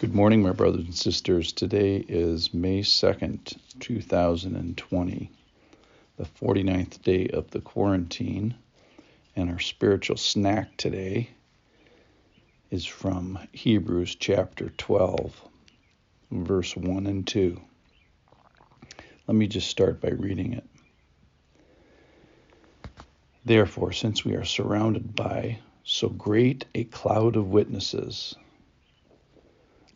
Good morning, my brothers and sisters. Today is May 2nd, 2020, the 49th day of the quarantine. And our spiritual snack today is from Hebrews chapter 12, verse 1 and 2. Let me just start by reading it. Therefore, since we are surrounded by so great a cloud of witnesses,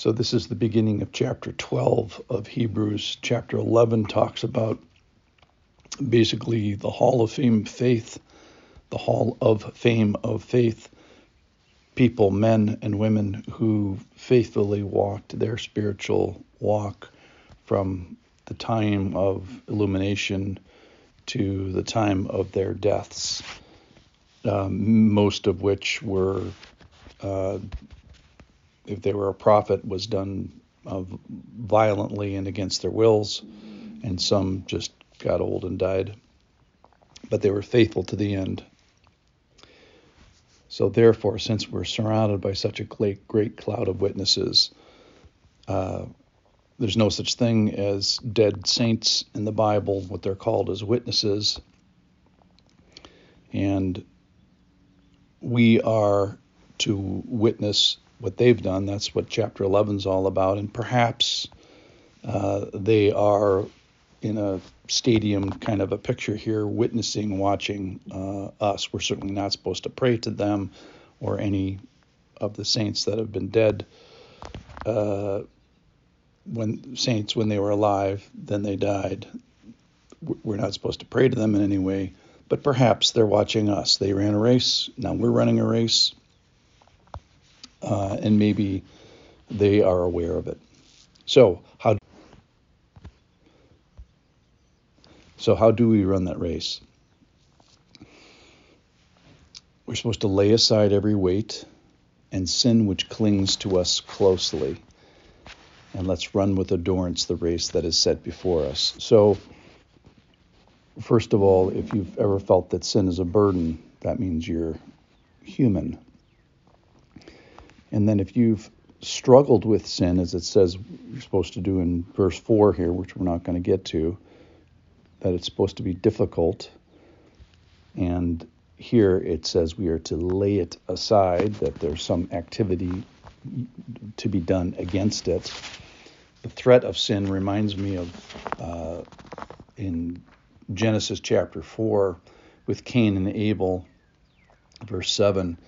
So, this is the beginning of chapter 12 of Hebrews. Chapter 11 talks about basically the Hall of Fame Faith, the Hall of Fame of Faith, people, men and women who faithfully walked their spiritual walk from the time of illumination to the time of their deaths, um, most of which were uh, if they were a prophet, was done uh, violently and against their wills, and some just got old and died. But they were faithful to the end. So, therefore, since we're surrounded by such a great, great cloud of witnesses, uh, there's no such thing as dead saints in the Bible. What they're called as witnesses. And we are to witness what they've done. That's what chapter 11 is all about. And perhaps uh, they are in a stadium kind of a picture here, witnessing, watching uh, us. We're certainly not supposed to pray to them or any of the saints that have been dead. Uh, when saints, when they were alive, then they died. We're not supposed to pray to them in any way, but perhaps they're watching us. They ran a race. Now we're running a race uh, and maybe they are aware of it. So how so how do we run that race? We're supposed to lay aside every weight and sin which clings to us closely, and let's run with endurance the race that is set before us. So. First of all, if you've ever felt that sin is a burden, that means you're human. And then if you've struggled with sin, as it says you're supposed to do in verse 4 here, which we're not going to get to, that it's supposed to be difficult. And here it says we are to lay it aside, that there's some activity to be done against it. The threat of sin reminds me of uh, in Genesis chapter 4 with Cain and Abel, verse 7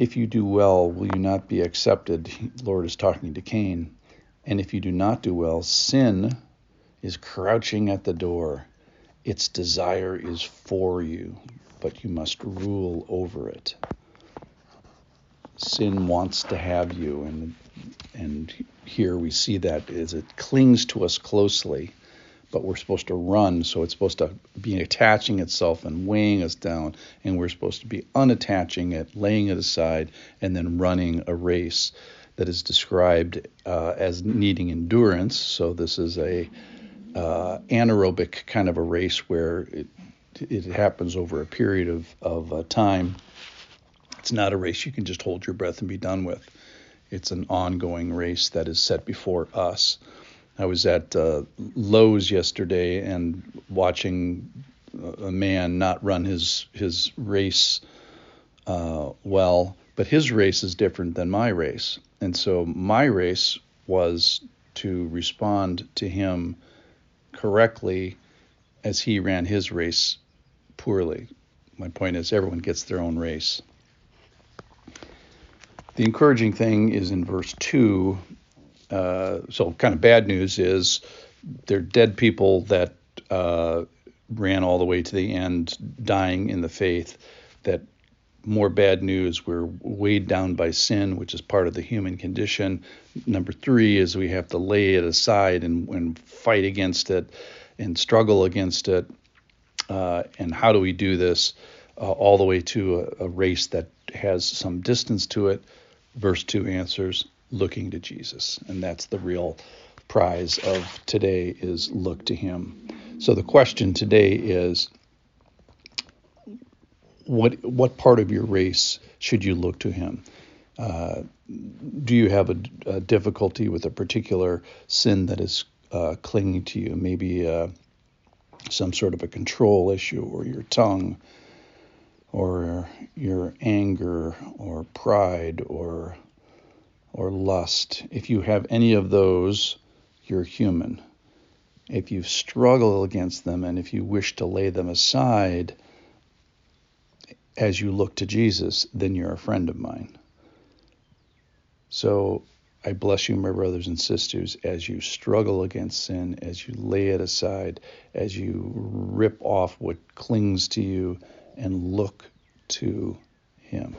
if you do well, will you not be accepted? Lord is talking to Cain. And if you do not do well, sin is crouching at the door. Its desire is for you, but you must rule over it. Sin wants to have you, and and here we see that as it clings to us closely but we're supposed to run, so it's supposed to be attaching itself and weighing us down, and we're supposed to be unattaching it, laying it aside, and then running a race that is described uh, as needing endurance. So this is a uh, anaerobic kind of a race where it it happens over a period of of uh, time. It's not a race you can just hold your breath and be done with. It's an ongoing race that is set before us. I was at uh, Lowe's yesterday and watching a man not run his his race uh, well, but his race is different than my race, and so my race was to respond to him correctly as he ran his race poorly. My point is, everyone gets their own race. The encouraging thing is in verse 2 uh, so kind of bad news is they're dead people that uh, ran all the way to the end, dying in the faith that more bad news. We're weighed down by sin, which is part of the human condition. Number three is we have to lay it aside and, and fight against it and struggle against it. Uh, and how do we do this? Uh, all the way to a, a race that has some distance to it. Verse 2 answers looking to Jesus. And that's the real prize of today is look to him. So the question today is what what part of your race should you look to him? Uh, do you have a, a, difficulty with a particular sin that is uh, clinging to you? Maybe uh, some sort of a control issue, or your tongue, or your anger, or pride, or or lust. If you have any of those, you're human. If you struggle against them and if you wish to lay them aside, as you look to Jesus, then you're a friend of mine. So I bless you, my brothers and sisters, as you struggle against sin, as you lay it aside, as you rip off what clings to you and look to Him.